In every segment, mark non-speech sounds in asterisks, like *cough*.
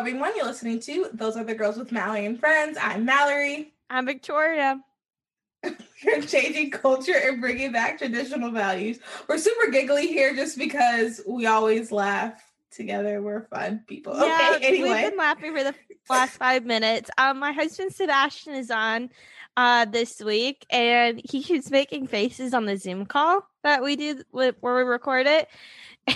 Everyone. You're listening to Those Other Girls with Mallory and Friends. I'm Mallory. I'm Victoria. *laughs* We're changing culture and bringing back traditional values. We're super giggly here just because we always laugh together. We're fun people. Yeah, okay, anyway. We've been laughing for the last five minutes. Um, my husband Sebastian is on uh this week and he keeps making faces on the Zoom call that we do where we record it. *laughs*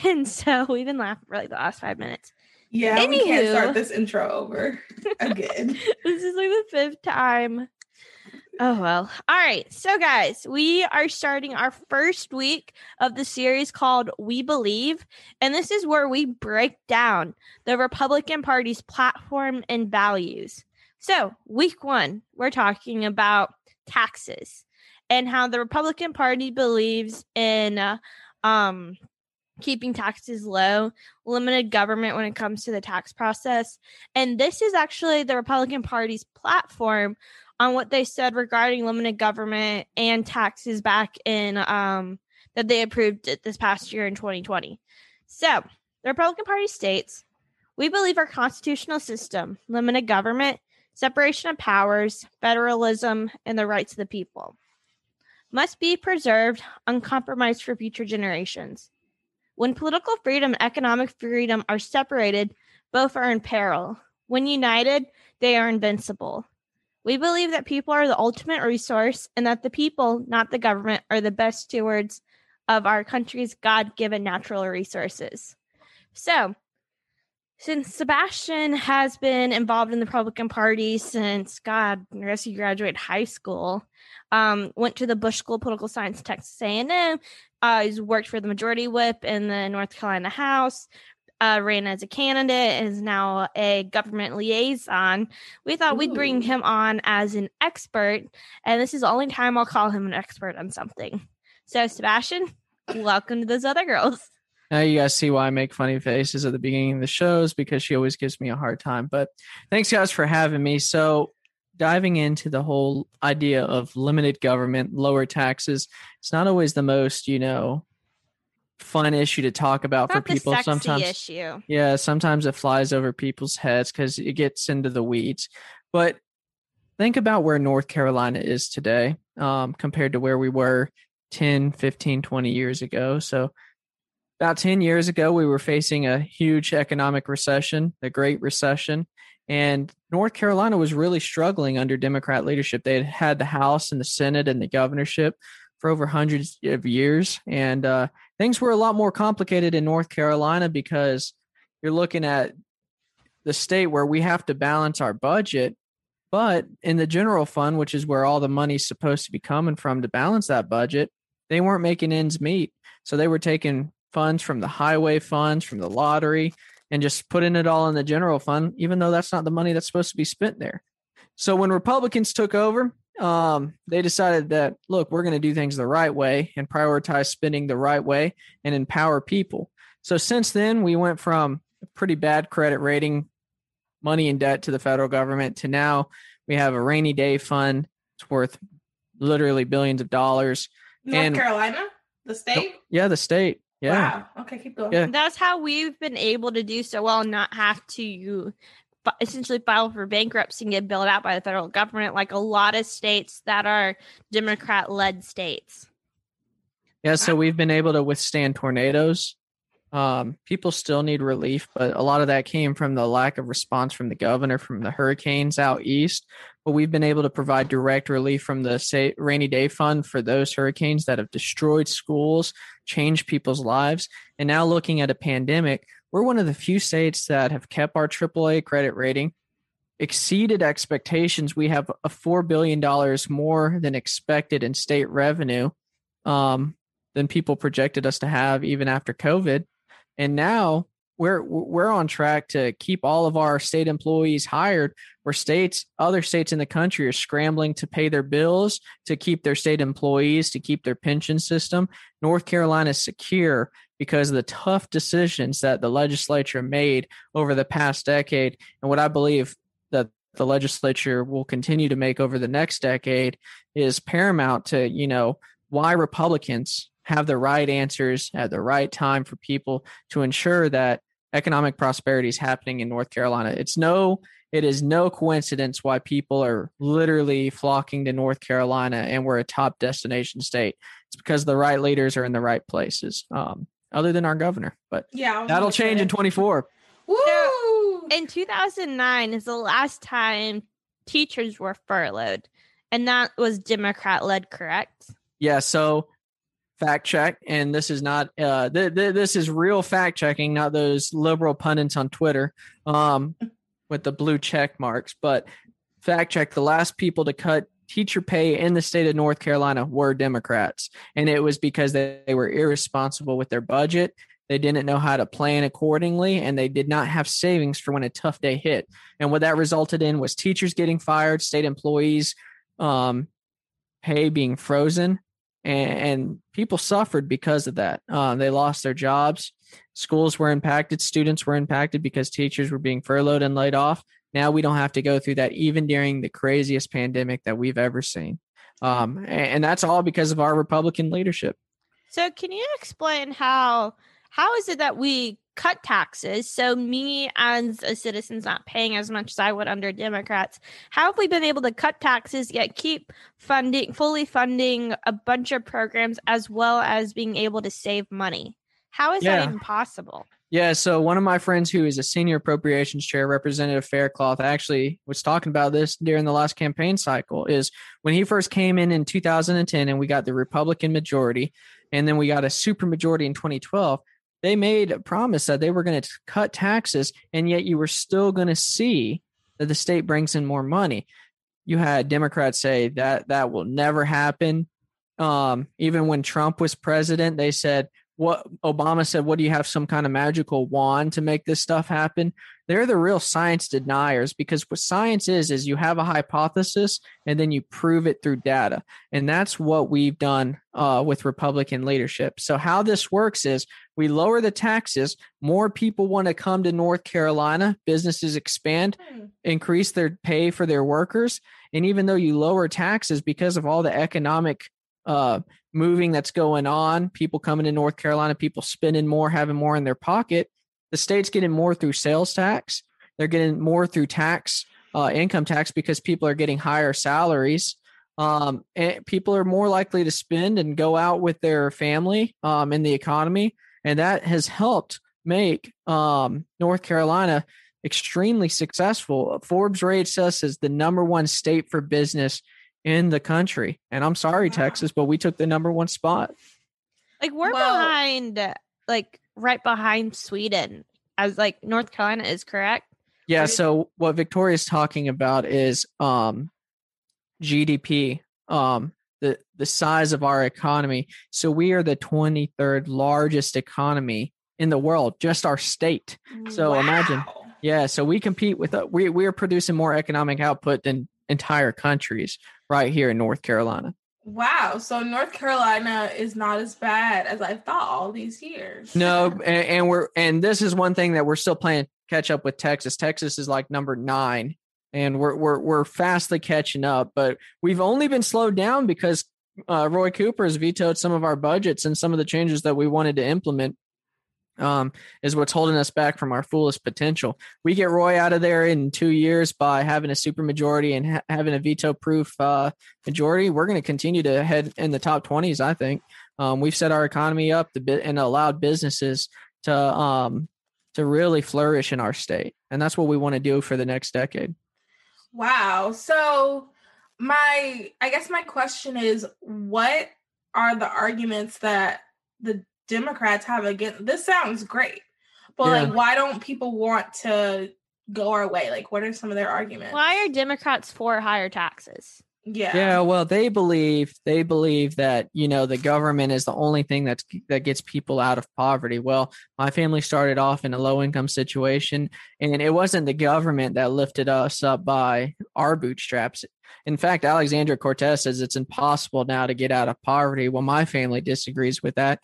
And so we've been laughing for like the last five minutes. Yeah, Anywho, we can't start this intro over *laughs* again. this is like the fifth time. Oh well. All right. So guys, we are starting our first week of the series called We Believe, and this is where we break down the Republican Party's platform and values. So, week 1, we're talking about taxes and how the Republican Party believes in uh, um keeping taxes low, limited government when it comes to the tax process. And this is actually the Republican Party's platform on what they said regarding limited government and taxes back in um, that they approved it this past year in 2020. So, the Republican Party states, "We believe our constitutional system, limited government, separation of powers, federalism, and the rights of the people." Must be preserved, uncompromised for future generations. When political freedom and economic freedom are separated, both are in peril. When united, they are invincible. We believe that people are the ultimate resource and that the people, not the government, are the best stewards of our country's God given natural resources. So, since Sebastian has been involved in the Republican Party since God, I guess he graduated high school, um, went to the Bush School of Political Science, Texas A&M. Uh, he's worked for the Majority Whip in the North Carolina House. Uh, ran as a candidate is now a government liaison. We thought Ooh. we'd bring him on as an expert, and this is the only time I'll call him an expert on something. So, Sebastian, welcome to those other girls. Now you guys see why I make funny faces at the beginning of the shows because she always gives me a hard time. But thanks guys for having me. So diving into the whole idea of limited government, lower taxes, it's not always the most, you know, fun issue to talk about for people. sometimes issue. Yeah, sometimes it flies over people's heads because it gets into the weeds. But think about where North Carolina is today um, compared to where we were 10, 15, 20 years ago. So about 10 years ago, we were facing a huge economic recession, the Great Recession. And North Carolina was really struggling under Democrat leadership. They had had the House and the Senate and the governorship for over hundreds of years. And uh, things were a lot more complicated in North Carolina because you're looking at the state where we have to balance our budget. But in the general fund, which is where all the money's supposed to be coming from to balance that budget, they weren't making ends meet. So they were taking funds from the highway funds, from the lottery, and just putting it all in the general fund, even though that's not the money that's supposed to be spent there. So when Republicans took over, um, they decided that look, we're going to do things the right way and prioritize spending the right way and empower people. So since then, we went from a pretty bad credit rating, money in debt to the federal government, to now we have a rainy day fund. It's worth literally billions of dollars. North and, Carolina, the state. Yeah, the state. Yeah. Wow. Okay, keep going. Yeah. That's how we've been able to do so well, and not have to essentially file for bankruptcy and get bailed out by the federal government, like a lot of states that are Democrat led states. Yeah, so we've been able to withstand tornadoes. Um, people still need relief, but a lot of that came from the lack of response from the governor from the hurricanes out east but we've been able to provide direct relief from the rainy day fund for those hurricanes that have destroyed schools, changed people's lives. And now looking at a pandemic, we're one of the few states that have kept our AAA credit rating, exceeded expectations. We have a $4 billion more than expected in state revenue. um, than people projected us to have even after COVID. And now we're we're on track to keep all of our state employees hired where states other states in the country are scrambling to pay their bills to keep their state employees to keep their pension system. North carolina is secure because of the tough decisions that the legislature made over the past decade. And what i believe that the legislature will continue to make over the next decade is paramount to you know why republicans have the right answers at the right time for people to ensure that economic prosperity is happening in North Carolina. It's no it is no coincidence why people are literally flocking to North Carolina and we're a top destination state. It's because the right leaders are in the right places. Um, other than our governor, but Yeah, that'll change in 24. Woo! In 2009 is the last time teachers were furloughed, and that was Democrat led, correct? Yeah, so fact check and this is not uh th- th- this is real fact checking not those liberal pundits on twitter um with the blue check marks but fact check the last people to cut teacher pay in the state of north carolina were democrats and it was because they, they were irresponsible with their budget. They didn't know how to plan accordingly and they did not have savings for when a tough day hit. And what that resulted in was teachers getting fired state employees um pay being frozen and, and people suffered because of that. Uh, they lost their jobs. Schools were impacted. Students were impacted because teachers were being furloughed and laid off. Now we don't have to go through that, even during the craziest pandemic that we've ever seen. Um, and, and that's all because of our Republican leadership. So, can you explain how how is it that we cut taxes? So, me as a citizen's not paying as much as I would under Democrats. How have we been able to cut taxes yet keep funding, fully funding a bunch of programs as well as being able to save money? How is Yeah. that even possible? Yeah, so one of my friends who is a senior appropriations chair, Representative Faircloth, actually was talking about this during the last campaign cycle. Is when he first came in in 2010 and we got the Republican majority, and then we got a super majority in 2012. They made a promise that they were going to cut taxes, and yet you were still going to see that the state brings in more money. You had Democrats say that that will never happen. Um, even when Trump was president, they said what Obama said, what do you have some kind of magical wand to make this stuff happen? They're the real science deniers because what science is is you have a hypothesis and then you prove it through data. And that's what we've done uh, with Republican leadership. So how this works is we lower the taxes, more people want to come to North Carolina, businesses expand, Hmm. increase their pay for their workers. And even though you lower taxes because of all the economic uh, moving that's going on, people coming to North Carolina, people spending more, having more in their pocket, the state's getting more through sales tax. They're getting more through tax, uh, income tax, because people are getting higher salaries. Um, and people are more likely to spend and go out with their family um, in the economy. And that has helped make um, North Carolina extremely successful. Forbes rates us as the number one state for business in the country. And I'm sorry, Wow. Texas, but we took the number one spot. Like we're Well- behind, like right behind Sweden, as like North Carolina is correct. Yeah. So what Victoria's talking about is um, GDP, um, the the size of our economy. So we are the 23rd largest economy in the world, just our state. So imagine- Yeah. So we compete with uh, we we are producing more economic output than entire countries right here in North Carolina. Wow. So North Carolina is not as bad as I thought all these years. No, *laughs* and, and we're and this is one thing that we're still playing catch up with Texas. Texas is like number nine, and we're we're we're fastly catching up. But we've only been slowed down because uh, Roy Cooper has vetoed some of our budgets and some of the changes that we wanted to implement. Um, is what's holding us back from our fullest potential. We get Roy out of there in two years by having a super majority and ha- having a veto-proof uh, majority. We're going to continue to head in the top twenties. I think um, we've set our economy up to bit and allowed businesses to um, to really flourish in our state, and that's what we want to do for the next decade. Wow. So my I guess my question is what are the arguments that the Democrats have against this sounds great. But Yeah. like why don't people want to go our way? Like what are some of their arguments? Why are Democrats for higher taxes? Yeah. Yeah, well, they believe they believe that you know the government is the only thing that's that gets people out of poverty. Well, my family started off in a low income situation, and it wasn't the government that lifted us up by our bootstraps. In fact, Alexandra Cortez says it's impossible now to get out of poverty. Well, my family disagrees with that.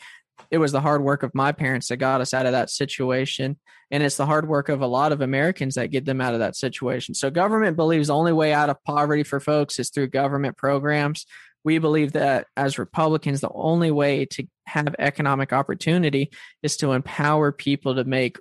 It was the hard work of my parents that got us out of that situation. And it's the hard work of a lot of Americans that get them out of that situation. So, government believes the only way out of poverty for folks is through government programs. We believe that as Republicans, the only way to have economic opportunity is to empower people to make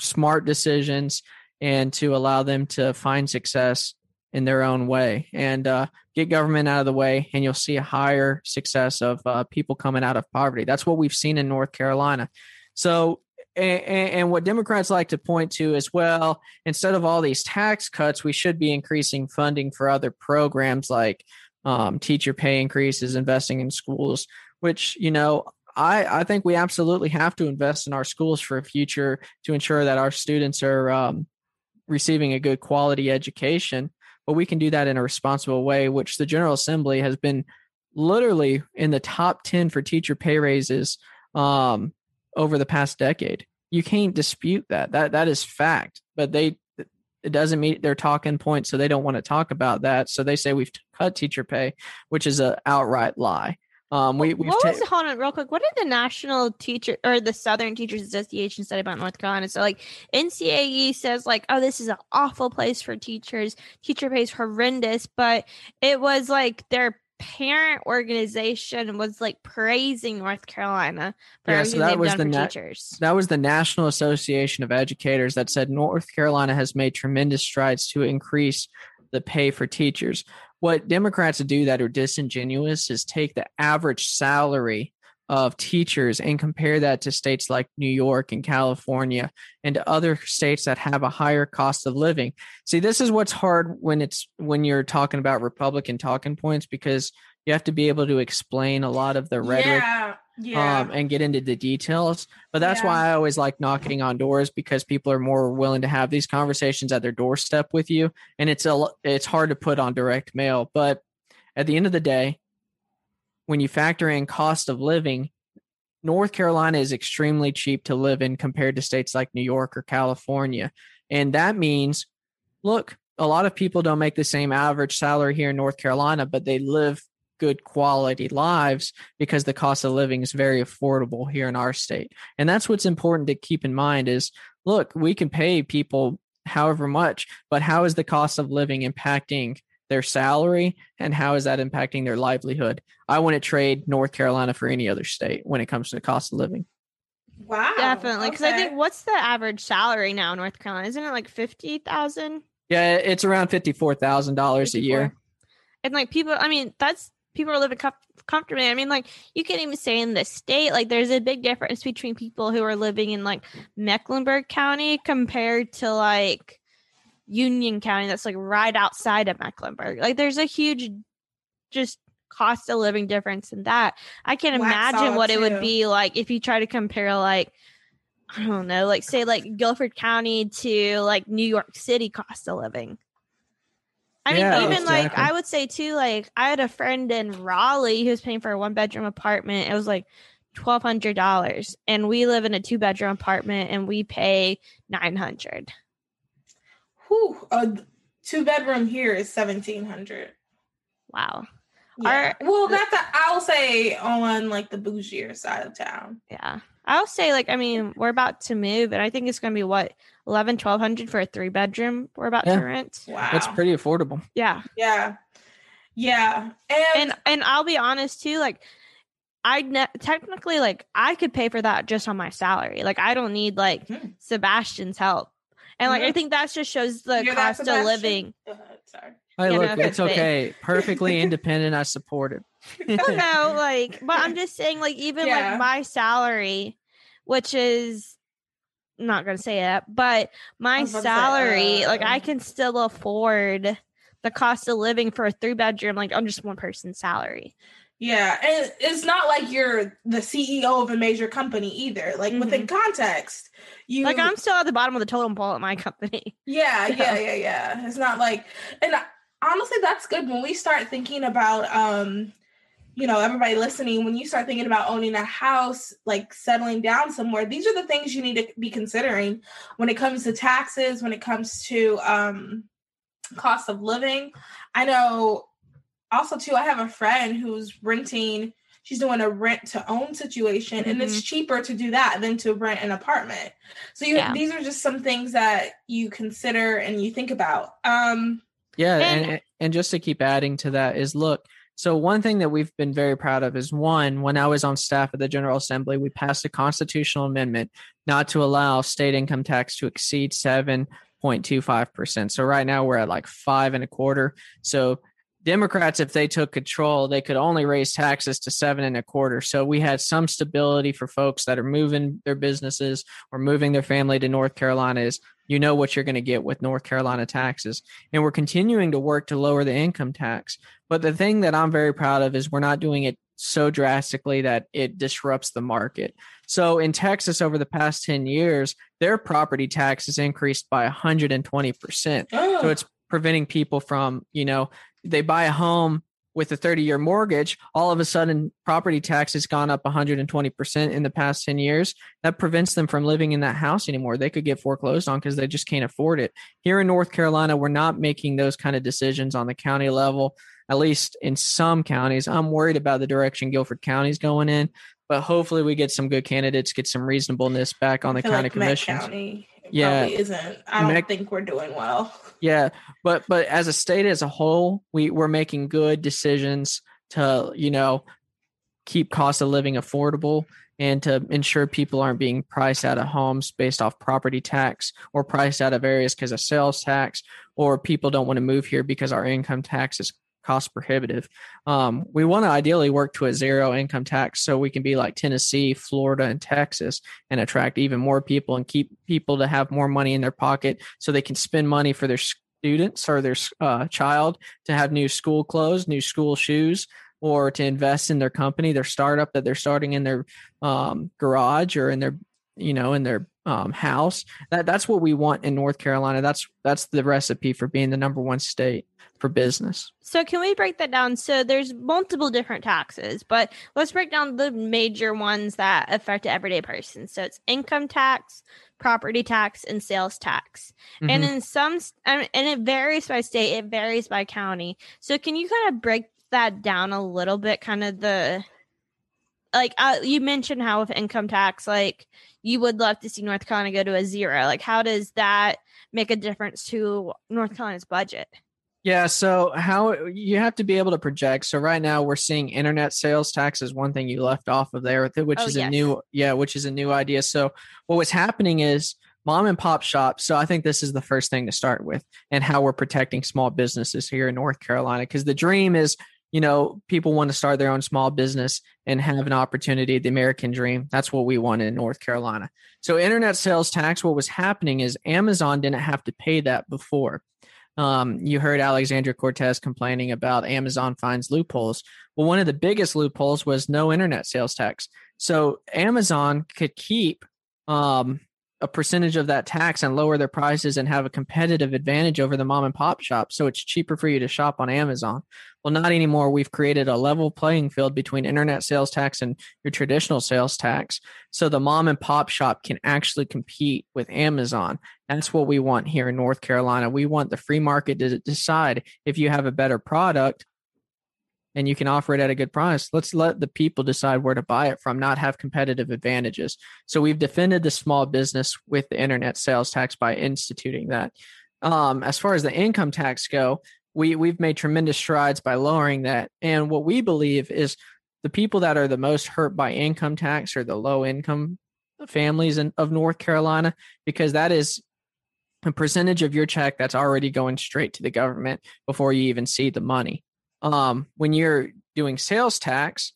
smart decisions and to allow them to find success in their own way. And uh, get government out of the way and you'll see a higher success of uh, people coming out of poverty. That's what we've seen in north carolina. So and, and, what democrats like to point to is well instead of all these tax cuts we should be increasing funding for other programs like um, teacher pay increases investing in schools which you know I, I think we absolutely have to invest in our schools for a future to ensure that our students are um, receiving a good quality education but we can do that in a responsible way, which the General Assembly has been literally in the top 10 for teacher pay raises um, over the past decade. You can't dispute that. That that is fact. But they it doesn't meet their talking point, so they don't want to talk about that. So they say we've cut teacher pay, which is an outright lie. Um, we what was ta- hold on real quick? What did the National Teacher or the Southern Teachers Association say about North Carolina? So like NCAE says like, oh, this is an awful place for teachers. Teacher pay is horrendous, but it was like their parent organization was like praising North Carolina for yeah, so that was the na- teachers. That was the National Association of Educators that said North Carolina has made tremendous strides to increase the pay for teachers what Democrats do that are disingenuous is take the average salary of teachers and compare that to states like New York and California and to other states that have a higher cost of living. See, this is what's hard when it's when you're talking about Republican talking points because you have to be able to explain a lot of the rhetoric yeah, yeah. Um, and get into the details. But that's yeah. why I always like knocking on doors because people are more willing to have these conversations at their doorstep with you, and it's a it's hard to put on direct mail. But at the end of the day, when you factor in cost of living, North Carolina is extremely cheap to live in compared to states like New York or California, and that means, look, a lot of people don't make the same average salary here in North Carolina, but they live good quality lives because the cost of living is very affordable here in our state. And that's what's important to keep in mind is look, we can pay people however much, but how is the cost of living impacting their salary and how is that impacting their livelihood? I wouldn't trade North Carolina for any other state when it comes to the cost of living. Wow. Definitely. Because okay. I think what's the average salary now in North Carolina? Isn't it like 50,000? Yeah, it's around $54,000 a year. And like people, I mean, that's people are living com- comfortably. I mean, like you can't even say in the state, like there's a big difference between people who are living in like Mecklenburg County compared to like Union County, that's like right outside of Mecklenburg. Like there's a huge, just cost of living difference in that. I can't Wax imagine what too. it would be like if you try to compare like I don't know, like say like Guilford County to like New York City cost of living. I mean, yeah, even exactly. like I would say too, like I had a friend in Raleigh who was paying for a one bedroom apartment. It was like twelve hundred dollars, and we live in a two bedroom apartment, and we pay nine hundred. Whew, a two bedroom here is seventeen hundred. Wow. Yeah. Our, well, that's a, I'll say on like the bougier side of town. Yeah. I'll say like I mean we're about to move and I think it's gonna be what 11 1200 for a three bedroom we're about yeah. to rent. Wow. That's pretty affordable. Yeah. Yeah. Yeah. And and, and I'll be honest too like I ne- technically like I could pay for that just on my salary. Like I don't need like hmm Sebastian's help. And like mm-hmm. I think that just shows the You're cost of living. sorry. Hey, look, it's okay. *laughs* Perfectly independent. I support it. *laughs* no, like, but I'm just saying, like, even yeah. like my salary, which is not gonna say it, but my salary, say, uh, like, I can still afford the cost of living for a three bedroom, like, on just one person's salary. Yeah, and it's not like you're the CEO of a major company either. Like mm-hmm. within context, you like I'm still at the bottom of the totem pole at my company. *laughs* Yeah, so. yeah, yeah, yeah. It's not like, and honestly that's good when we start thinking about um you know everybody listening when you start thinking about owning a house like settling down somewhere these are the things you need to be considering when it comes to taxes when it comes to um cost of living i know also too i have a friend who's renting she's doing a rent to own situation mm-hmm. and it's mm-hmm. cheaper to do that than to rent an apartment so you, yeah. these are just some things that you consider and you think about um yeah and, and and just to keep adding to that is look so one thing that we've been very proud of is one, when I was on staff at the General Assembly, we passed a constitutional amendment not to allow state income tax to exceed 7.25%. So right now we're at like five and a quarter. So Democrats, if they took control, they could only raise taxes to seven and a quarter. So we had some stability for folks that are moving their businesses or moving their family to North Carolina is you know what you're going to get with North Carolina taxes. And we're continuing to work to lower the income tax. But the thing that I'm very proud of is we're not doing it so drastically that it disrupts the market. So in Texas over the past 10 years, their property tax has increased by 120%. Oh. So it's preventing people from, you know, they buy a home with a 30 year mortgage, all of a sudden property tax has gone up 120% in the past 10 years. That prevents them from living in that house anymore. They could get foreclosed on because they just can't afford it. Here in North Carolina, we're not making those kind of decisions on the county level, at least in some counties. I'm worried about the direction Guilford County is going in, but hopefully we get some good candidates, get some reasonableness back on the county like commissions. County yeah. isn't. I don't think we're doing well. *laughs* Yeah but but as a state as a whole we we're making good decisions to you know keep cost of living affordable and to ensure people aren't being priced out of homes based off property tax or priced out of areas because of sales tax or people don't want to move here because our income tax is cost prohibitive. Um, we want to ideally work to a zero income tax so we can be like Tennessee, Florida, and Texas and attract even more people and keep people to have more money in their pocket so they can spend money for their students or their uh, child to have new school clothes, new school shoes, or to invest in their company, their startup that they're starting in their um, garage or in their you know in their um, house. That that's what we want in North Carolina. That's that's the recipe for being the number one state for business. So can we break that down? So there's multiple different taxes, but let's break down the major ones that affect the everyday person. So it's income tax, property tax, and sales tax. Mm-hmm. And in some, and it varies by state, it varies by county. So can you kind of break that down a little bit? Kind of the like uh, you mentioned how with income tax, like you would love to see North Carolina go to a zero. Like, how does that make a difference to North Carolina's budget? Yeah, so how you have to be able to project. So right now we're seeing internet sales tax is one thing you left off of there, which oh, is yes. a new yeah, which is a new idea. So what was happening is mom and pop shops. So I think this is the first thing to start with and how we're protecting small businesses here in North Carolina because the dream is you know, people want to start their own small business and have an opportunity, the American dream. That's what we want in North Carolina. So, internet sales tax, what was happening is Amazon didn't have to pay that before. Um, you heard Alexandria Cortez complaining about Amazon finds loopholes. Well, one of the biggest loopholes was no internet sales tax. So Amazon could keep um, a percentage of that tax and lower their prices and have a competitive advantage over the mom and pop shop. So it's cheaper for you to shop on Amazon. Well, not anymore. We've created a level playing field between internet sales tax and your traditional sales tax. So the mom and pop shop can actually compete with Amazon. That's what we want here in North Carolina. We want the free market to decide if you have a better product and you can offer it at a good price. Let's let the people decide where to buy it from, not have competitive advantages. So we've defended the small business with the internet sales tax by instituting that. Um, as far as the income tax go, we we've made tremendous strides by lowering that. And what we believe is the people that are the most hurt by income tax are the low income families in, of North Carolina because that is a percentage of your check that's already going straight to the government before you even see the money. Um, when you're doing sales tax,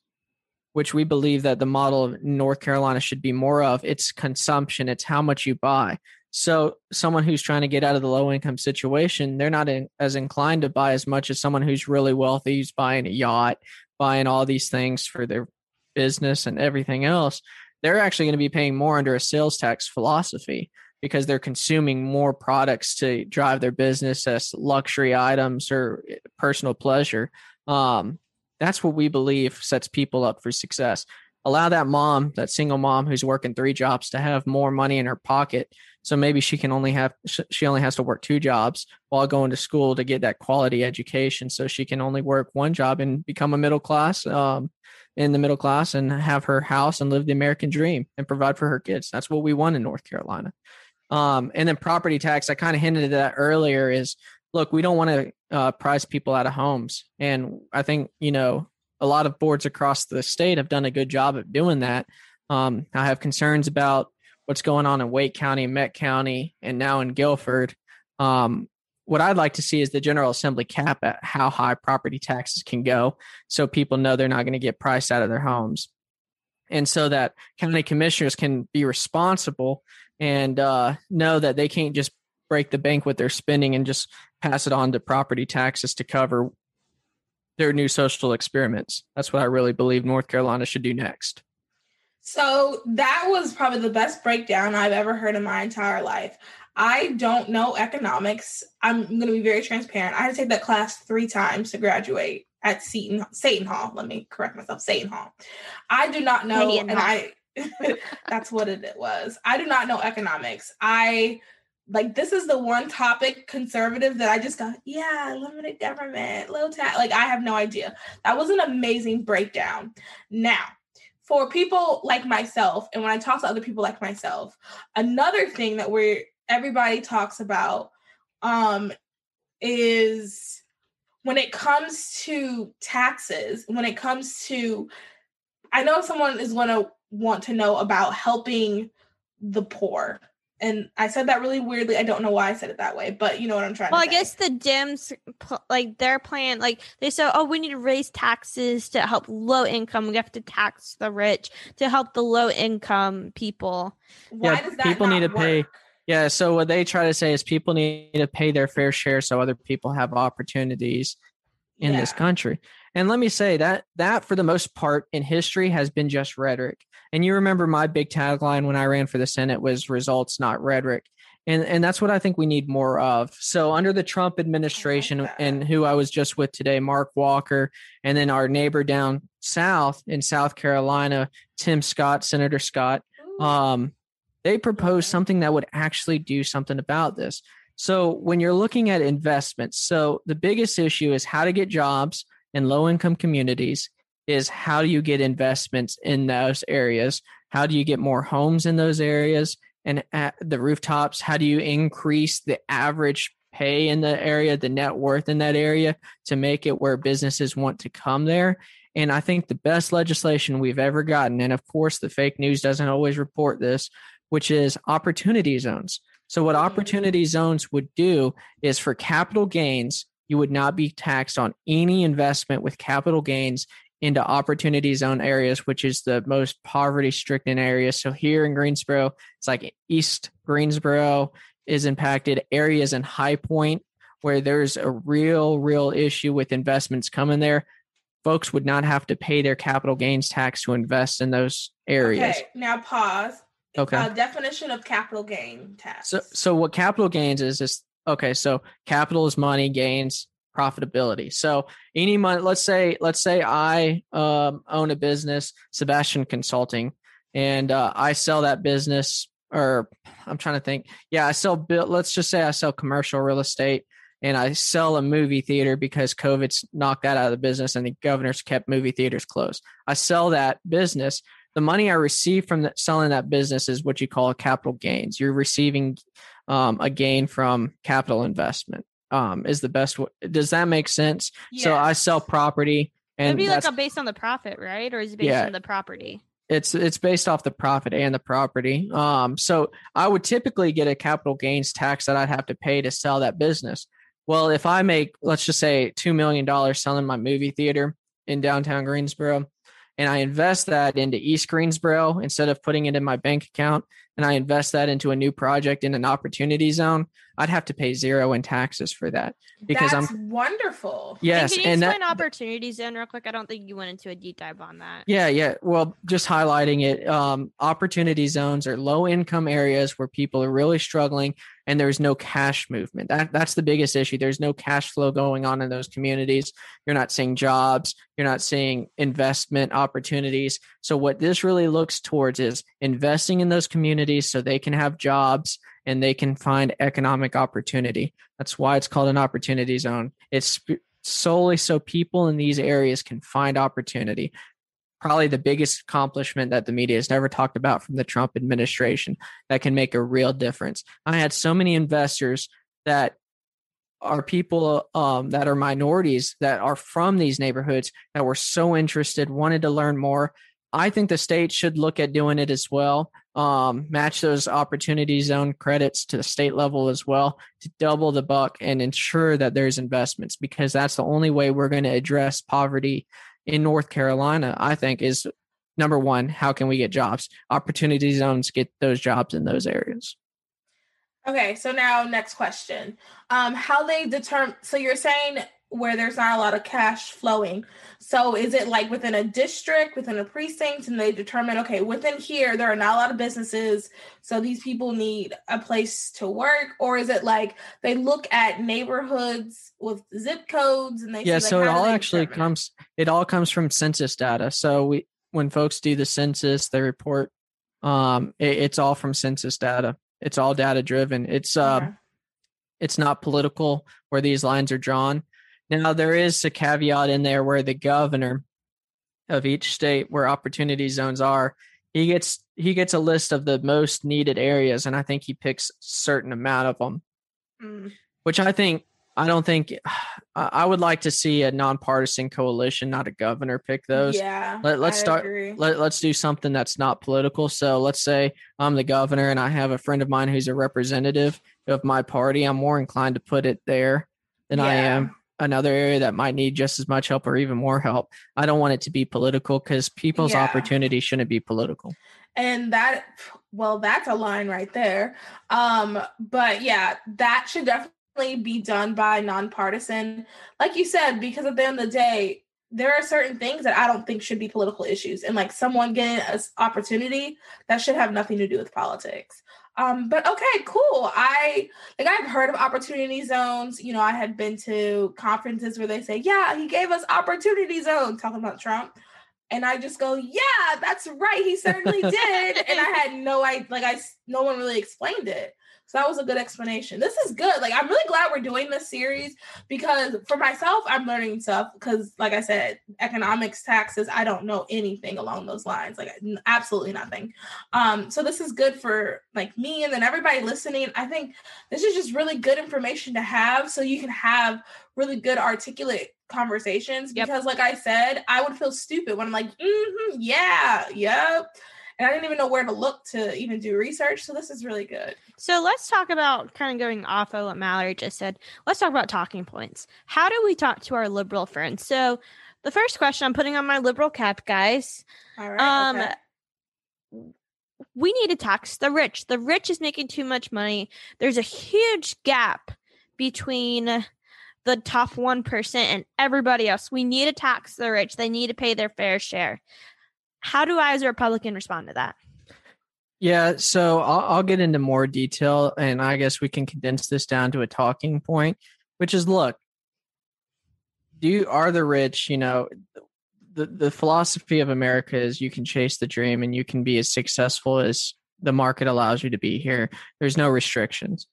which we believe that the model of North Carolina should be more of, it's consumption, it's how much you buy. So someone who's trying to get out of the low income situation, they're not in, as inclined to buy as much as someone who's really wealthy, who's buying a yacht, buying all these things for their business and everything else. They're actually going to be paying more under a sales tax philosophy. Because they're consuming more products to drive their business as luxury items or personal pleasure. Um, that's what we believe sets people up for success. Allow that mom, that single mom who's working three jobs, to have more money in her pocket. So maybe she can only have, she only has to work two jobs while going to school to get that quality education. So she can only work one job and become a middle class, um, in the middle class and have her house and live the American dream and provide for her kids. That's what we want in North Carolina. Um, and then property tax, I kind of hinted at that earlier is look, we don't want to uh, price people out of homes. And I think, you know, a lot of boards across the state have done a good job of doing that. Um, I have concerns about what's going on in Wake County, Meck County, and now in Guilford. Um, what I'd like to see is the General Assembly cap at how high property taxes can go so people know they're not going to get priced out of their homes. And so that county commissioners can be responsible and uh, know that they can't just break the bank with their spending and just pass it on to property taxes to cover their new social experiments. That's what I really believe North Carolina should do next. So that was probably the best breakdown I've ever heard in my entire life. I don't know economics. I'm going to be very transparent. I had to take that class three times to graduate at Seton Seton Hall. Let me correct myself. Seton Hall. I do not know, and I *laughs* that's what it was. I do not know economics. I like this is the one topic conservative that I just got, yeah, limited government, low tax. Like I have no idea. That was an amazing breakdown. Now, for people like myself, and when I talk to other people like myself, another thing that we're everybody talks about um is when it comes to taxes, when it comes to I know someone is going to want to know about helping the poor and I said that really weirdly. I don't know why I said it that way, but you know what I'm trying well, to I guess the Dems, like their plan, like they said, oh, we need to raise taxes to help low income. We have to tax the rich to help the low income people. Why yeah, does that people need to work? pay? Yeah, so what they try to say is people need to pay their fair share so other people have opportunities in yeah. this country. And let me say that that for the most part in history has been just rhetoric. And you remember my big tagline when I ran for the Senate was results, not rhetoric. And and that's what I think we need more of. So under the Trump administration and who I was just with today, Mark Walker, and then our neighbor down south in South Carolina, Tim Scott, Senator Scott, um, they proposed something that would actually do something about this. So when you're looking at investments, so the biggest issue is how to get jobs in low income communities is how do you get investments in those areas? How do you get more homes in those areas? And at the rooftops, how do you increase the average pay in the area, the net worth in that area to make it where businesses want to come there? And I think the best legislation we've ever gotten, and of course, the fake news doesn't always report this, which is opportunity zones. So, what mm-hmm. opportunity zones would do is for capital gains, you would not be taxed on any investment with capital gains into opportunity zone areas, which is the most poverty stricken area. So here in Greensboro, it's like East Greensboro is impacted, areas in High Point where there's a real, real issue with investments coming there. Folks would not have to pay their capital gains tax to invest in those areas. Okay, now pause. Okay. Uh, definition of capital gain tax. So, so what capital gains is is okay, so capital is money, gains profitability. So any money, let's say, let's say I um, own a business, Sebastian Consulting, and uh, I sell that business, or I'm trying to think. Yeah, I sell. Let's just say I sell commercial real estate, and I sell a movie theater because COVID's knocked that out of the business, and the governor's kept movie theaters closed. I sell that business. The money I receive from the, selling that business is what you call a capital gains. You're receiving um, a gain from capital investment. Um, is the best. way. Does that make sense? Yes. So I sell property, and it'd be like a based on the profit, right? Or is it based yeah, on the property? It's it's based off the profit and the property. Um, so I would typically get a capital gains tax that I'd have to pay to sell that business. Well, if I make, let's just say, two million dollars selling my movie theater in downtown Greensboro, and I invest that into East Greensboro instead of putting it in my bank account, and I invest that into a new project in an opportunity zone, I'd have to pay zero in taxes for that because That's I'm wonderful. yes, Can you and explain that opportunity zone real quick? I don't think you went into a deep dive on that. yeah, yeah. Well, just highlighting it. Um, opportunity zones are low income areas where people are really struggling and there's no cash movement. That that's the biggest issue. There's no cash flow going on in those communities. You're not seeing jobs. You're not seeing investment opportunities. So what this really looks towards is investing in those communities so they can have jobs and they can find economic opportunity. That's why it's called an opportunity zone. It's solely so people in these areas can find opportunity. Probably the biggest accomplishment that the media has never talked about from the Trump administration that can make a real difference. I had so many investors that are people um, that are minorities that are from these neighborhoods that were so interested, wanted to learn more. I think the state should look at doing it as well. Um, match those opportunity zone credits to the state level as well to double the buck and ensure that there's investments because that's the only way we're going to address poverty in North Carolina. I think is number one, how can we get jobs? Opportunity zones get those jobs in those areas. Okay, so now next question. Um, how they determine so you're saying where there's not a lot of cash flowing. So is it like within a district, within a precinct, and they determine, okay, within here there are not a lot of businesses, so these people need a place to work, or is it like they look at neighborhoods with zip codes and they yeah like, so it all actually determine comes it all comes from census data. So we when folks do the census they report um it, it's all from census data. It's all data driven it's uh Okay. it's not political where these lines are drawn. Now there is a caveat in there where the governor of each state where opportunity zones are he gets he gets a list of the most needed areas and i think he picks certain amount of them Mm. which I think I don't think *sighs* I would like to see a nonpartisan coalition, not a governor, pick those. Yeah. Let- let's I start- agree. Let, let's do something that's not political. So let's say I'm the governor and I have a friend of mine who's a representative of my party. I'm more inclined to put it there than I am another area that might need just as much help or even more help. I don't want it to be political because people's Yeah. opportunity shouldn't be political. and that well that's a line right there um but yeah that should definitely be done by nonpartisan like you said because at the end of the day there are certain things that i don't think should be political issues and like someone getting an opportunity that should have nothing to do with politics um but okay cool i like i've heard of opportunity zones you know i had been to conferences where they say yeah he gave us opportunity zones talking about trump and I just go, yeah, that's right. He certainly did. and I had no idea, like, I, no one really explained it. So that was a good explanation. This is good. Like, I'm really glad we're doing this series because for myself, I'm learning stuff because, like I said, economics, taxes, I don't know anything along those lines, like, absolutely nothing. Um, so this is good for like me and then everybody listening. I think this is just really good information to have so you can have really good articulate conversations Yep. because like i said i would feel stupid when i'm like mm-hmm, yeah yep and i didn't even know where to look to even do research so this is really good So let's talk about kind of going off of what Mallory just said. Let's talk about talking points. How do we talk to our liberal friends? So the first question I'm putting on my liberal cap, guys. all right Um, okay. we need to tax the rich. The rich is making too much money. There's a huge gap between the top 1% and everybody else. We need to tax the rich. They need to pay their fair share. How do I, as a Republican, respond to that? Yeah, so I'll, I'll get into more detail, and I guess we can condense this down to a talking point, which is: look, do you are the rich? You know, the the philosophy of America is you can chase the dream, and you can be as successful as the market allows you to be here. There's no restrictions,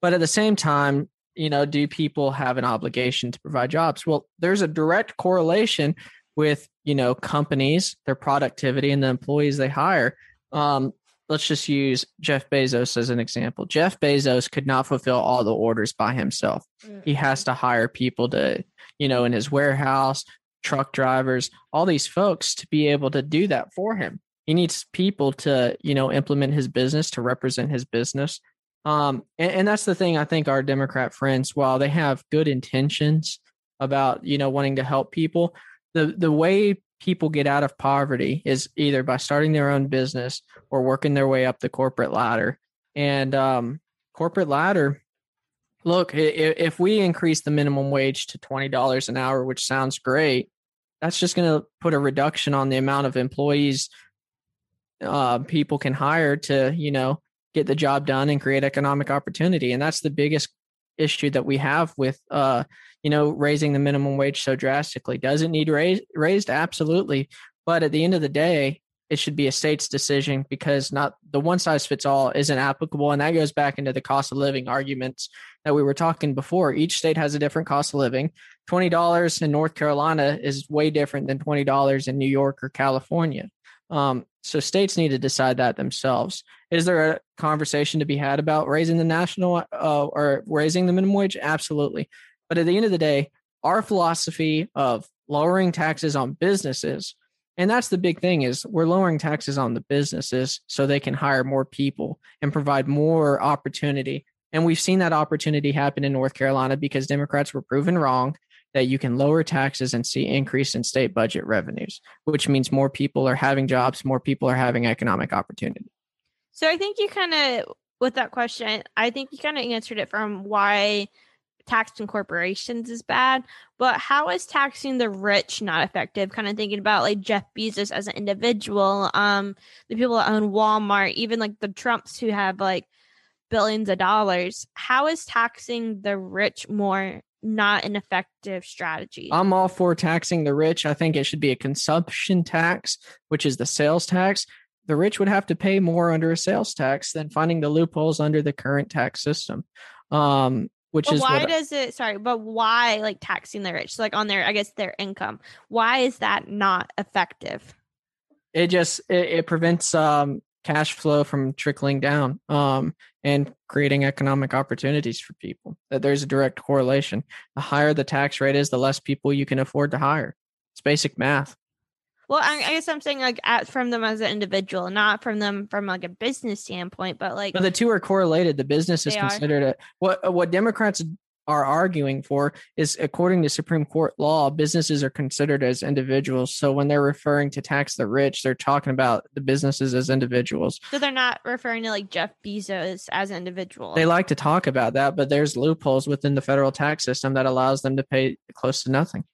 but at the same time, you know, do people have an obligation to provide jobs? Well, there's a direct correlation with you know companies, their productivity, and the employees they hire. Um, let's just use Jeff Bezos as an example. Jeff Bezos could not fulfill all the orders by himself. He has to hire people to, you know, in his warehouse, truck drivers, all these folks to be able to do that for him. He needs people to, you know, implement his business to represent his business. Um, and, and that's the thing I think our Democrat friends, while they have good intentions about, you know, wanting to help people, the the way people get out of poverty is either by starting their own business or working their way up the corporate ladder. And um, corporate ladder Look, if we increase the minimum wage to $20 an hour, which sounds great, that's just going to put a reduction on the amount of employees uh, people can hire to, you know, get the job done and create economic opportunity. And that's the biggest issue that we have with, uh, you know, raising the minimum wage so drastically. Does it need raised? Raised, absolutely. But at the end of the day, it should be a state's decision because not the one size fits all isn't applicable. And that goes back into the cost of living arguments that we were talking before. Each state has a different cost of living. $20 in North Carolina is way different than $20 in New York or California. Um, so states need to decide that themselves. Is there a conversation to be had about raising the national uh, or raising the minimum wage? Absolutely. But at the end of the day, our philosophy of lowering taxes on businesses and that's the big thing is we're lowering taxes on the businesses so they can hire more people and provide more opportunity and we've seen that opportunity happen in north carolina because democrats were proven wrong that you can lower taxes and see increase in state budget revenues, which means more people are having jobs, more people are having economic opportunity. So I think you kind of, with that question, I think you kind of answered it from why taxing corporations is bad. But how is taxing the rich not effective? Kind of thinking about like Jeff Bezos as an individual, um, the people that own Walmart, even like the Trumps who have like billions of dollars. How is taxing the rich more not an effective strategy. I'm all for taxing the rich. I think it should be a consumption tax, which is the sales tax. The rich would have to pay more under a sales tax than finding the loopholes under the current tax system. Um, which but is why does it sorry, but why like taxing the rich, like on their I guess their income? Why is that not effective? It just it, it prevents um cash flow from trickling down um, and creating economic opportunities for people. That there's a direct correlation. The higher the tax rate is, the less people you can afford to hire. It's basic math. Well, I, I guess I'm saying like at, from them as an individual, not from them from like a business standpoint, but like. But the two are correlated. The business is considered are. a what uh, what Democrats are arguing for is according to Supreme Court law, businesses are considered as individuals. So when they're referring to tax the rich, they're talking about the businesses as individuals. So they're not referring to like Jeff Bezos as an individual. They like to talk about that, but there's loopholes within the federal tax system that allows them to pay close to nothing.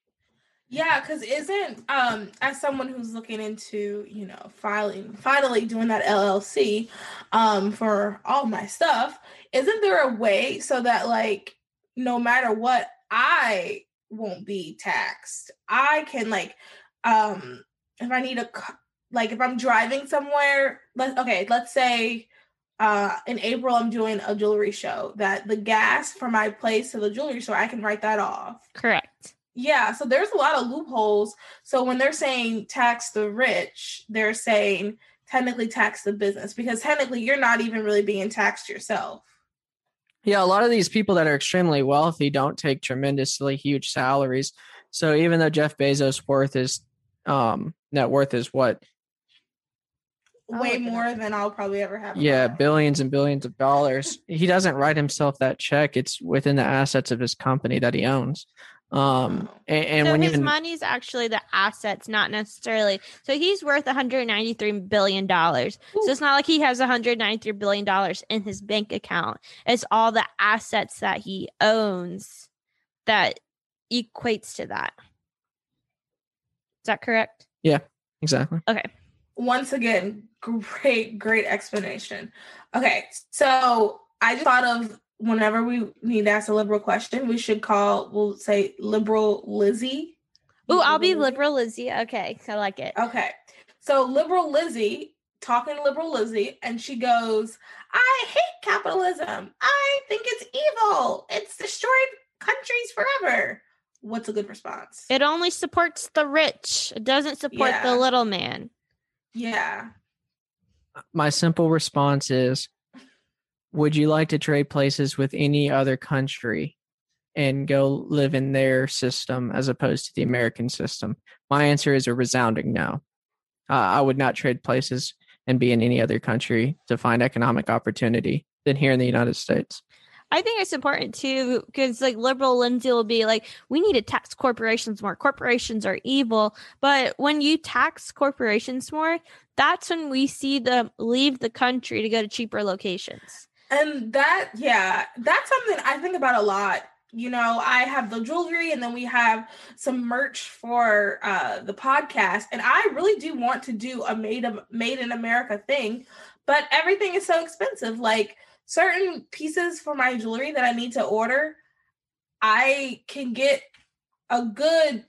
Yeah, because isn't um as someone who's looking into, you know, filing finally doing that LLC um for all my stuff, isn't there a way so that like no matter what, I won't be taxed. I can like um if I need a like if I'm driving somewhere, let's okay, let's say uh in April I'm doing a jewelry show that the gas from my place to the jewelry store I can write that off. Correct. Yeah, so there's a lot of loopholes. So when they're saying tax the rich, they're saying technically tax the business because technically you're not even really being taxed yourself. Yeah, a lot of these people that are extremely wealthy don't take tremendously huge salaries. So even though Jeff Bezos' worth is um net worth is what way more than I'll probably ever have. Yeah, billions and billions of dollars. he doesn't write himself that check. It's within the assets of his company that he owns. Um, and, and so when his even, money's actually the assets, not necessarily. So he's worth 193 billion dollars. So it's not like he has 193 billion dollars in his bank account. It's all the assets that he owns that equates to that. Is that correct? Yeah, exactly. Okay. Once again, great, great explanation. Okay, so I just thought of whenever we need to ask a liberal question, we should call, we'll say liberal Lizzie. Oh, I'll be liberal Lizzie. Okay. I like it. Okay. So liberal Lizzie talking to liberal Lizzie, and she goes, I hate capitalism. I think it's evil. It's destroyed countries forever. What's a good response? It only supports the rich. It doesn't support yeah. the little man. Yeah. My simple response is would you like to trade places with any other country and go live in their system as opposed to the American system? My answer is a resounding no. Uh, I would not trade places and be in any other country to find economic opportunity than here in the United States. I think it's important too because like liberal Lindsay will be like, we need to tax corporations more. Corporations are evil. But when you tax corporations more, that's when we see them leave the country to go to cheaper locations. And that, yeah, that's something I think about a lot. You know, I have the jewelry and then we have some merch for uh the podcast. And I really do want to do a made of made in America thing, but everything is so expensive. Like certain pieces for my jewelry that I need to order, I can get a good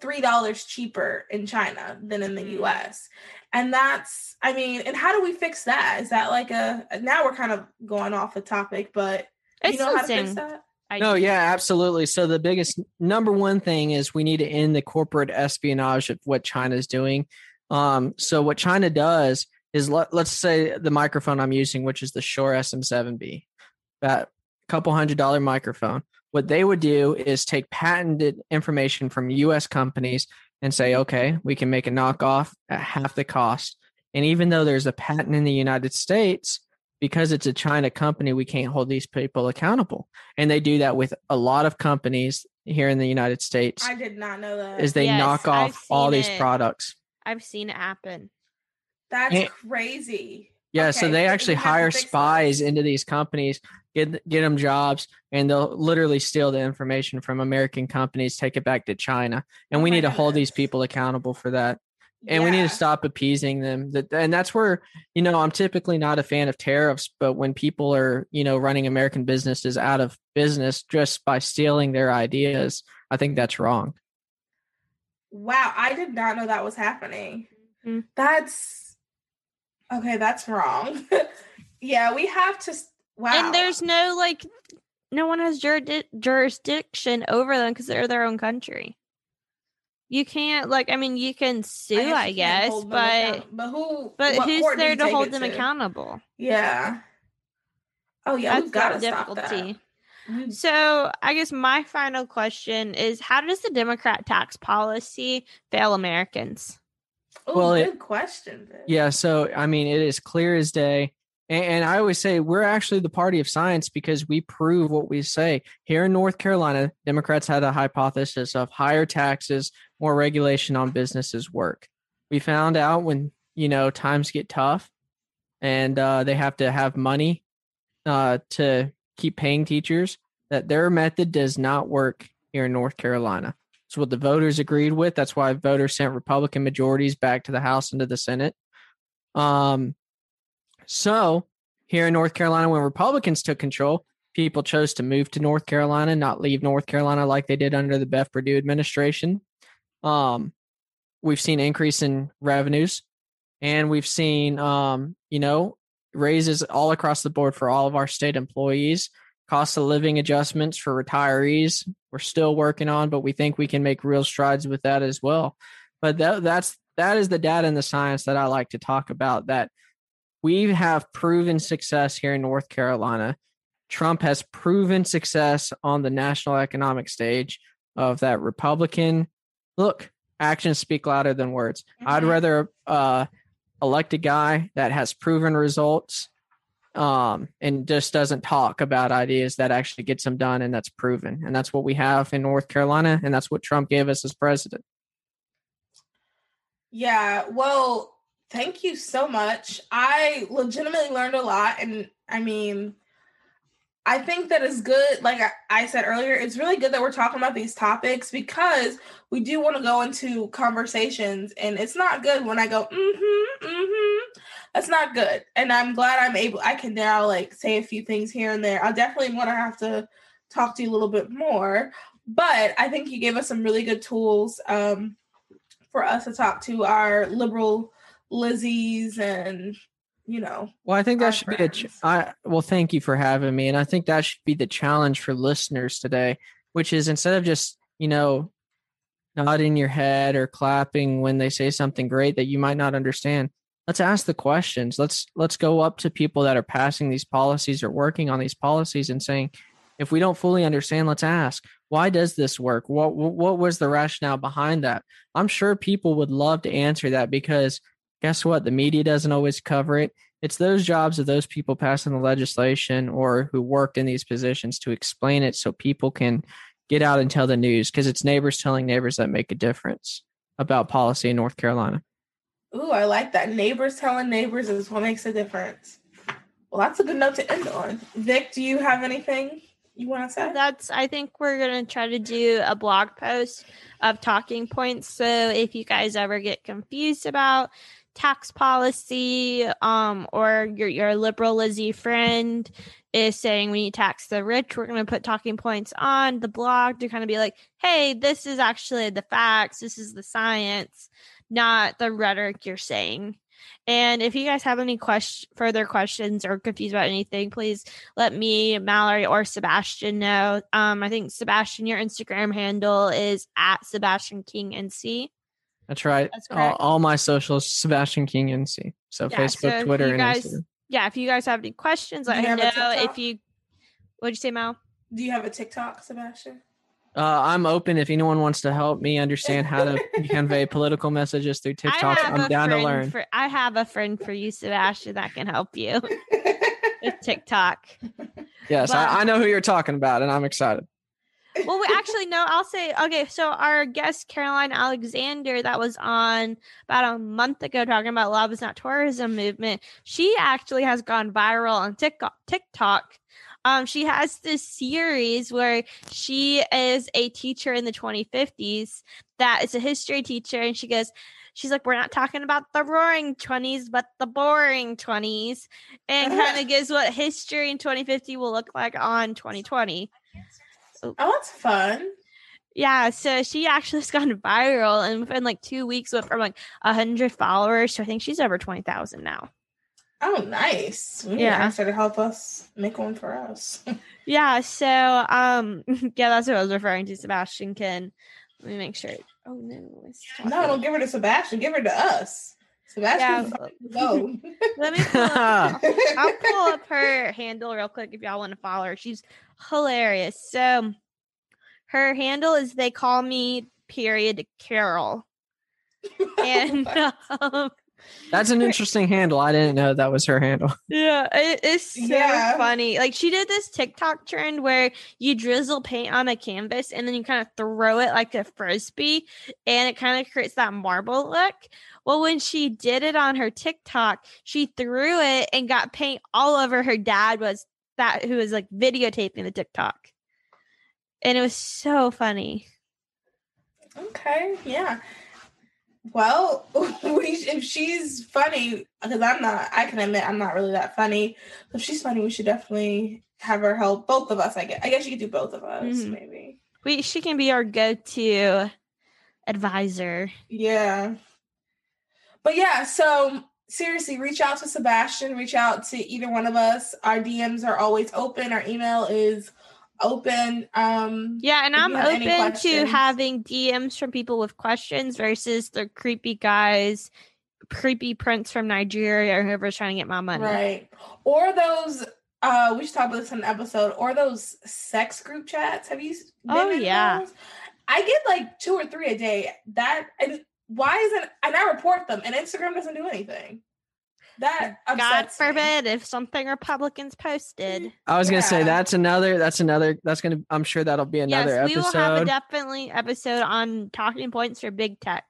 three dollars cheaper in China than in the Mm. US. And that's I mean, and how do we fix that? Is that like a now we're kind of going off the topic, but It's you know how to fix that? I No, do. yeah, absolutely. So the biggest number one thing is we need to end the corporate espionage of what China's doing. Um, so what China does is let, let's say the microphone I'm using, which is the Shure SM7B, that couple hundred dollar microphone. What they would do is take patented information from US companies and say, okay, we can make a knockoff at half the cost. And even though there's a patent in the United States, because it's a China company, we can't hold these people accountable. And they do that with a lot of companies here in the United States I did not know that. is they Yes, knock off all seen these products. I've seen it happen. That's And- crazy. Yeah, so they so actually we have to hire spies those. into these companies, get get them jobs, and they'll literally steal the information from American companies, take it back to China, and Oh we my need to hold these people accountable for that. And we need to stop appeasing them. That and that's where you know I'm typically not a fan of tariffs, but when people are you know running American businesses out of business just by stealing their ideas, I think that's wrong. Wow, I did not know that was happening. Mhm. That's okay, that's wrong. *laughs* yeah, we have to wow. And there's no like, no one has jurid- jurisdiction over them because they're their own country. You can't like, I mean, you can sue, I can't guess, but account- but who but who's there to hold them to? accountable? Yeah. Oh yeah, That's we've got stop that. difficulty. So I guess my final question is: How does the Democrat tax policy fail Americans? Oh, Well, it- good question. Vic. Yeah, so I mean, it is clear as day. And, and I always say we're actually the party of science because we prove what we say. Here in North Carolina, Democrats had a hypothesis of higher taxes, more regulation on businesses work. We found out when, you know, times get tough and uh, they have to have money uh, to keep paying teachers, that their method does not work here in North Carolina. It's what the voters agreed with. That's why voters sent Republican majorities back to the House and to the Senate. Um, so here in North Carolina, when Republicans took control, people chose to move to North Carolina, not leave North Carolina like they did under the Bev Perdue administration. Um, we've seen increase in revenues, and we've seen, um, you know, raises all across the board for all of our state employees. Cost of living adjustments for retirees, we're still working on, but we think we can make real strides with that as well. But that, that's that is the data and the science that I like to talk about. That we have proven success here in North Carolina. Trump has proven success on the national economic stage of that Republican. Look, actions speak louder than words. I'd Mhm. rather uh, elect a guy that has proven results um, and just doesn't talk about ideas that actually gets them done and that's proven. And that's what we have in North Carolina. And that's what Trump gave us as president. Yeah, well, thank you so much. I legitimately learned a lot. And I mean, I think that is good. Like I, said earlier, it's really good that we're talking about these topics because we do want to go into conversations. And it's not good when I go, mm hmm, mm hmm. That's not good. And I'm glad I'm able, I can now like say a few things here and there. I definitely want to have to talk to you a little bit more. But I think you gave us some really good tools. Um, for us to talk to our liberal Lizzies and you know Well, I think that should be a. Ch- I well, thank you for having me, and I think that should be the challenge for listeners today, which is instead of just you know nodding your head or clapping when they say something great that you might not understand. Let's ask the questions. Let's let's go up to people that are passing these policies or working on these policies and saying, if we don't fully understand, let's ask, why does this work? What what was the rationale behind that? I'm sure people would love to answer that because guess what? The media doesn't always cover it. It's those jobs of those people passing the legislation or who worked in these positions to explain it so people can get out and tell the news because it's neighbors telling neighbors that make a difference about policy in North Carolina. ooh i like that neighbors telling neighbors is what makes a difference Well, that's a good note to end on. Vic, do you have anything you want to say? That's I think we're gonna try to do a blog post of talking points. So if you guys ever get confused about tax policy, um, or your your liberal Lizzie friend is saying we need to tax the rich, we're gonna put talking points on the blog to kind of be like, hey, this is actually the facts, this is the science, not the rhetoric you're saying. And if you guys have any question, further questions or confused about anything, please let me, Mallory, or Sebastian know. Um, I think Sebastian, your Instagram handle is at Sebastian King NC. That's right. That's all, all my socials, Sebastian King NC. So Yeah, Facebook, so Twitter, you and guys- Instagram. Yeah, if you guys have any questions, Do let me have a know. If you, what'd you say, Mal? Do you have a TikTok, Sebastian? Uh, I'm open if anyone wants to help me understand how to *laughs* convey political messages through TikTok. I have I'm a down to friend learn. For, I have a friend for you, Sebastian, that can help you *laughs* with TikTok. yes, but- I, I know who you're talking about, and I'm excited. Well, we actually no. I'll say okay. So our guest Caroline Alexander, that was on about a month ago, talking about love is not tourism movement. She actually has gone viral on TikTok. TikTok. Um, she has this series where she is a teacher in the 2050s that is a history teacher, and she goes. She's like, we're not talking about the roaring 20s, but the boring 20s, and *laughs* kind of gives what history in 2050 will look like on 2020. Oh, that's fun. Yeah, so she actually has gone *laughs* viral and within like two weeks went from like a hundred followers to I think she's over twenty thousand now. Oh, nice. We Yeah. to to help us make one for us. *laughs* Yeah, so um *laughs* yeah, that's what I was referring to. Sebastian can let me make sure. Oh no, it's no, don't give her to Sebastian. Give her to us. Yeah, Sebastian, go. *laughs* let me pull up, *laughs* I'll pull up her handle real quick if y'all want to follow her. She's hilarious. So her handle is they call me period Carol. *laughs* And um, That's an interesting handle. I didn't know that was her handle. *laughs* Yeah, it is so Yeah. funny. Like she did this TikTok trend where you drizzle paint on a canvas and then you kind of throw it like a frisbee and it kind of creates that marble look. Well, when she did it on her TikTok, she threw it and got paint all over her dad was that who was like videotaping the TikTok. And it was so funny. Okay, yeah. Well, *laughs* we, if she's funny, because I'm not, I can admit I'm not really that funny. If she's funny, we should definitely have her help both of us. I guess. I guess you could do both of us, Mhm. maybe. We she can be our go-to advisor. Yeah. But yeah, so seriously, reach out to Sebastian, reach out to either one of us. Our DMs are always open. Our email is open. Um Yeah, and I'm you have any open to having DMs from people with questions versus the creepy guys, creepy prince from Nigeria or whoever's trying to get my money. right. Or those uh we should talk about this in an episode, or those sex group chats. Have you Oh, yeah. those? I get like two or three a day. That and why isn't and I report them and Instagram doesn't do anything. That God upsets me. forbid if something Republicans posted. I was gonna say that's another. That's another. That's gonna. I'm sure that'll be another yes, we will have a episode. definitely episode on talking points for big tech.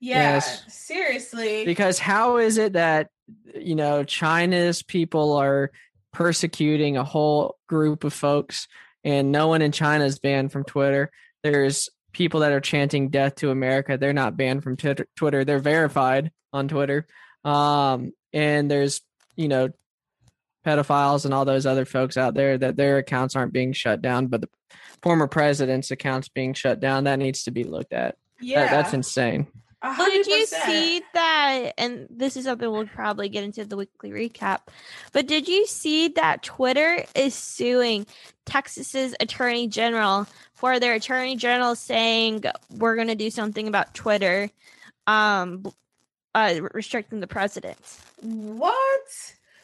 Yeah, Yes. seriously. because how is it that you know China's people are persecuting a whole group of folks, and no one in China is banned from Twitter? There's people that are chanting "Death to America." They're not banned from Twitter. Twitter. They're verified on Twitter. Um, and there's you know pedophiles and all those other folks out there that their accounts aren't being shut down, but the former president's accounts being shut down. That needs to be looked at. yeah, That, that's insane. a Well, did you see that? And this is something we'll probably get into the weekly recap. But did you see that Twitter is suing Texas's attorney general for their attorney general saying we're going to do something about Twitter, um, uh, restricting the president? What?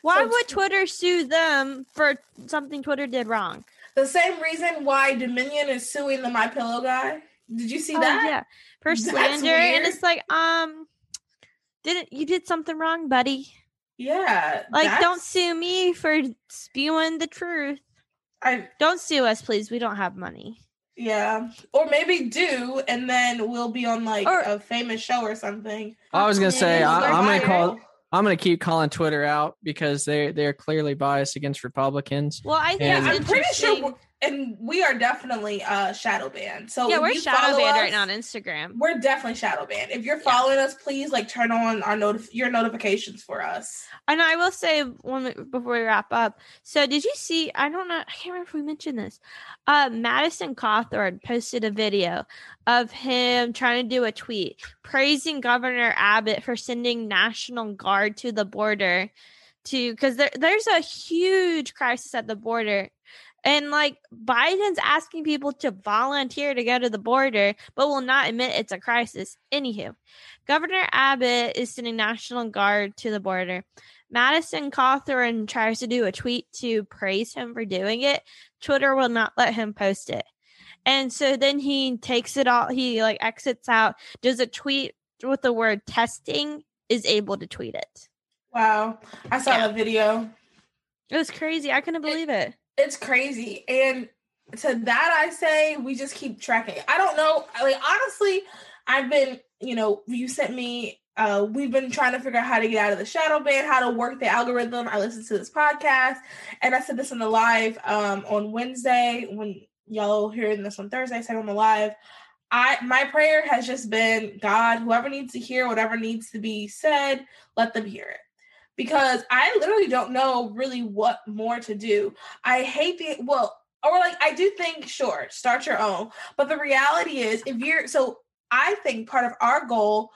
Why So- would Twitter sue them for something Twitter did wrong? The same reason why Dominion is suing the My Pillow guy. Did you see Oh, that? yeah, for That's slander, and it's like, um, didn't you did something wrong, buddy? Yeah. Like, don't sue me for spewing the truth. I Don't sue us, please. We don't have money. Yeah. Or maybe do, and then we'll be on like Or- a famous show or something. I was gonna say I, I'm gonna call. I'm going to keep calling Twitter out because they they're clearly biased against Republicans. Well, I think And- Yeah, I'm pretty sure, interesting- we're- and we are definitely uh shadow banned. So yeah, we're you shadow banned us, right now on Instagram. We're definitely shadow banned. If you're Yeah. following us, please like turn on our notif- your notifications for us. And I will say one before we wrap up. So, did you see? I don't know. I can't remember if we mentioned this. Uh, Madison Cawthorn posted a video of him trying to do a tweet praising Governor Abbott for sending National Guard to the border to because there, there's a huge crisis at the border. And like Biden's asking people to volunteer to go to the border, but will not admit it's a crisis. Anywho, Governor Abbott is sending National Guard to the border. Madison Cawthorn tries to do a tweet to praise him for doing it. Twitter will not let him post it. And so then he takes it all, he like exits out, does a tweet with the word testing, is able to tweet it. Wow, I saw Yeah. that video. It was crazy. I couldn't believe it. It's crazy, and to that I say we just keep tracking. I don't know. Like honestly, I've been, you know, you sent me. Uh, we've been trying to figure out how to get out of the shadow ban, how to work the algorithm. I listened to this podcast, and I said this in the live um, on Wednesday when y'all hearing this on Thursday. I said on the live. I my prayer has just been God, whoever needs to hear whatever needs to be said, let them hear it. Because I literally don't know really what more to do. I hate the well, or like I do think, sure, start your own. But the reality is if you're so I think part of our goal,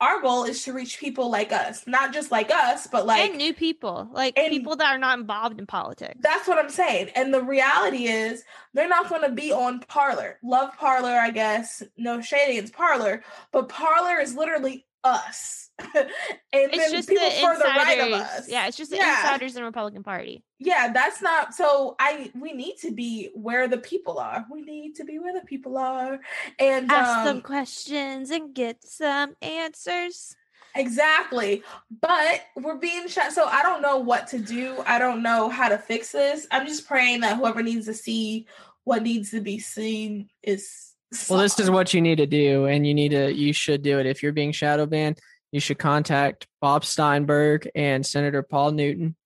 our goal is to reach people like us, not just like us, but like and new people, like people that are not involved in politics. that's what I'm saying. And the reality is, they're not going to be on Parler. Love Parler, I guess. No shade against Parler, but Parler is literally us. *laughs* and It's then just people the further right of us. Yeah, it's just the Yeah. insiders in the Republican Party. Yeah, that's not so. I we need to be where the people are. We need to be where the people are, and Ask um, questions and get some answers. Exactly. But we're being shut. So I don't know what to do. I don't know how to fix this. I'm just praying that whoever needs to see what needs to be seen is. Well, this is what you need to do, and you need to you should do it. If you're being shadow banned, you should contact Bob Steinburg and Senator Paul Newton,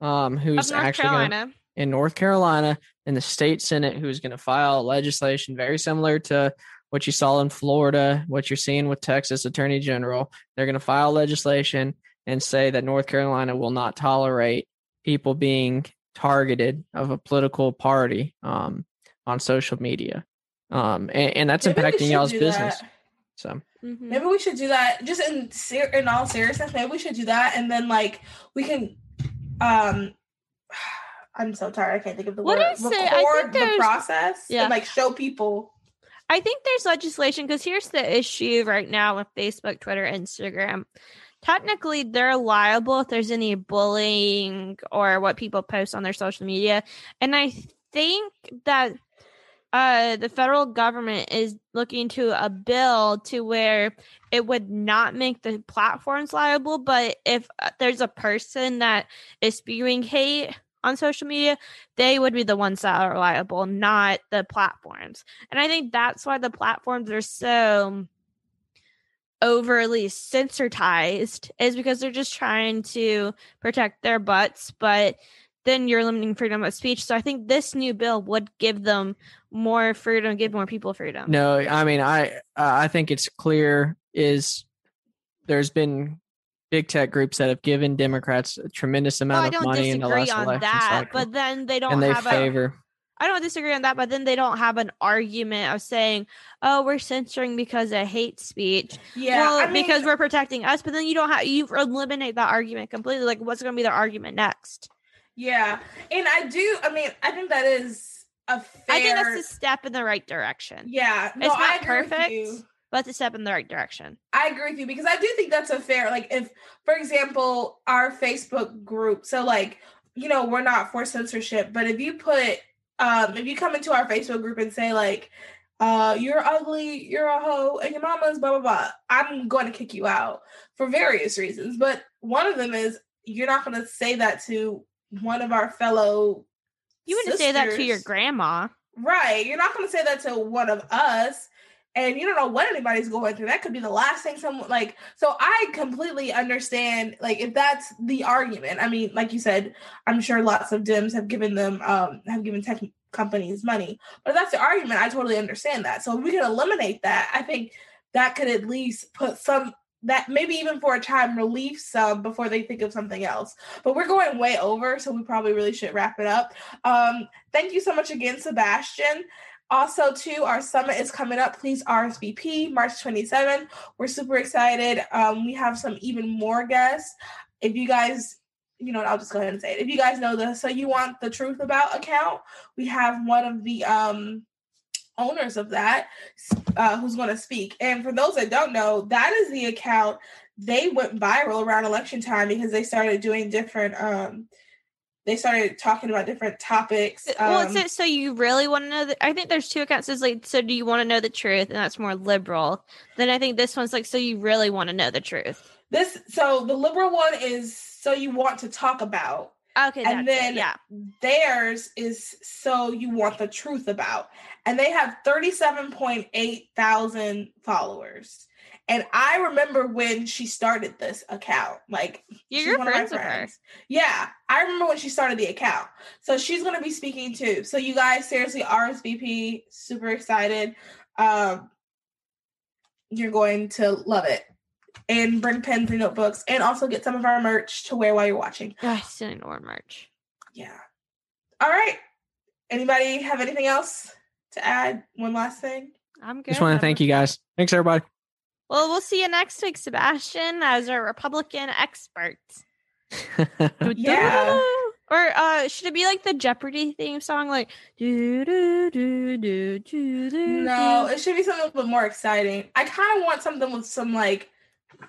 um, who's actually gonna- in North Carolina in the state senate who's going to file legislation very similar to what you saw in Florida, what you're seeing with Texas Attorney General. They're going to file legislation and say that North Carolina will not tolerate people being targeted of a political party um, on social media. Um, and, and that's Maybe impacting y'all's business. that. So Mhm. Maybe we should do that. Just in ser- in all seriousness, maybe we should do that, and then like we can. um *sighs* I'm so tired. I can't think of the What word. I say, I think Record the process Yeah. and like show people. I think there's legislation because here's the issue right now with Facebook, Twitter, Instagram. Technically, they're liable if there's any bullying or what people post on their social media. And I think that uh, the federal government is looking to a bill to where it would not make the platforms liable, but if uh, there's a person that is spewing hate on social media, they would be the ones that are liable, not the platforms. And I think that's why the platforms are so overly censorized is because they're just trying to protect their butts, but then you're limiting freedom of speech. So I think this new bill would give them more freedom, give more people freedom. no, I mean I I think it's clear is there's been big tech groups that have given Democrats a tremendous amount I of money in the disagree last on election that, cycle, but then they don't and they have a favor. I don't disagree on that, but then they don't have an argument of saying, "Oh, we're censoring because of hate speech." Yeah, well, I mean, because we're protecting us. But then you don't have you eliminate that argument completely. Like, what's going to be their argument next? Yeah, and I do. I mean, I think that is a fair. I think that's a step in the right direction. yeah. No, it's not perfect, but it's a step in the right direction. I agree with you because I do think that's a fair. Like, if, for example, our Facebook group. So, like, you know, we're not for censorship, but if you put, um, if you come into our Facebook group and say like, uh, you're ugly, you're a hoe, and your mama's blah blah blah, I'm going to kick you out for various reasons. But one of them is you're not going to say that to one of our fellow. You wouldn't say that to your grandma. Right. You're not going to say that to one of us. and you don't know what anybody's going through. That could be the last thing someone like. So I completely understand, like, if that's the argument. I mean, like you said, I'm sure lots of Dems have given them, um, have given tech companies money, but if that's the argument, I totally understand that. So if we can eliminate that, I think that could at least put some that maybe even for a time relief some before they think of something else. But we're going way over, so we probably really should wrap it up. Um, thank you so much again, Sebastian. Also, too, our summit is coming up. Please RSVP March 27th. We're super excited. Um, we have some even more guests. If you guys, you know, I'll just go ahead and say it. If you guys know the So You Want the Truth About account, we have one of the um owners of that uh, who's going to speak. And for those that don't know, that is the account they went viral around election time because they started doing different um they started talking about different topics. Um, well, it's it, so you really want to know that I think there's two accounts. It's like, so do you want to know the truth? And that's more liberal. Then I think this one's like, so you really want to know the truth. This so the liberal one is so you want to talk about. Okay, and then it, yeah, theirs is so you want the truth about, and they have thirty-seven point eight thousand followers. And I remember when she started this account. Like you're your friends, with her. Yeah, I remember when she started the account. So she's going to be speaking too. So you guys, seriously, RSVP, super excited. Um, you're going to love it. And bring pens and notebooks, and also get some of our merch to wear while you're watching. Oh, I still need more merch. Yeah. All right. Anybody have anything else to add? One last thing. I'm good. Just want to thank you guys. Thanks, everybody. Well, we'll see you next week, Sebastian, as our Republican expert. *laughs* yeah. Or uh, should it be like the Jeopardy theme song, like do do do do do do? No, it should be something a little bit more exciting. I kind of want something with some like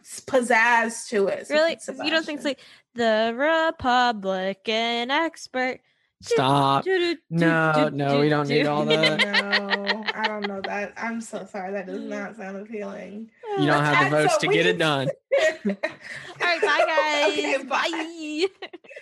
pizzazz to it. Really, you don't think it's like the Republican expert? Stop. No, no, we don't need all that. no, *laughs* I don't know that. I'm so sorry. That does mm. not sound appealing. You don't have the votes to get it *laughs* done. all right, bye *laughs* guys. Okay, bye. bye.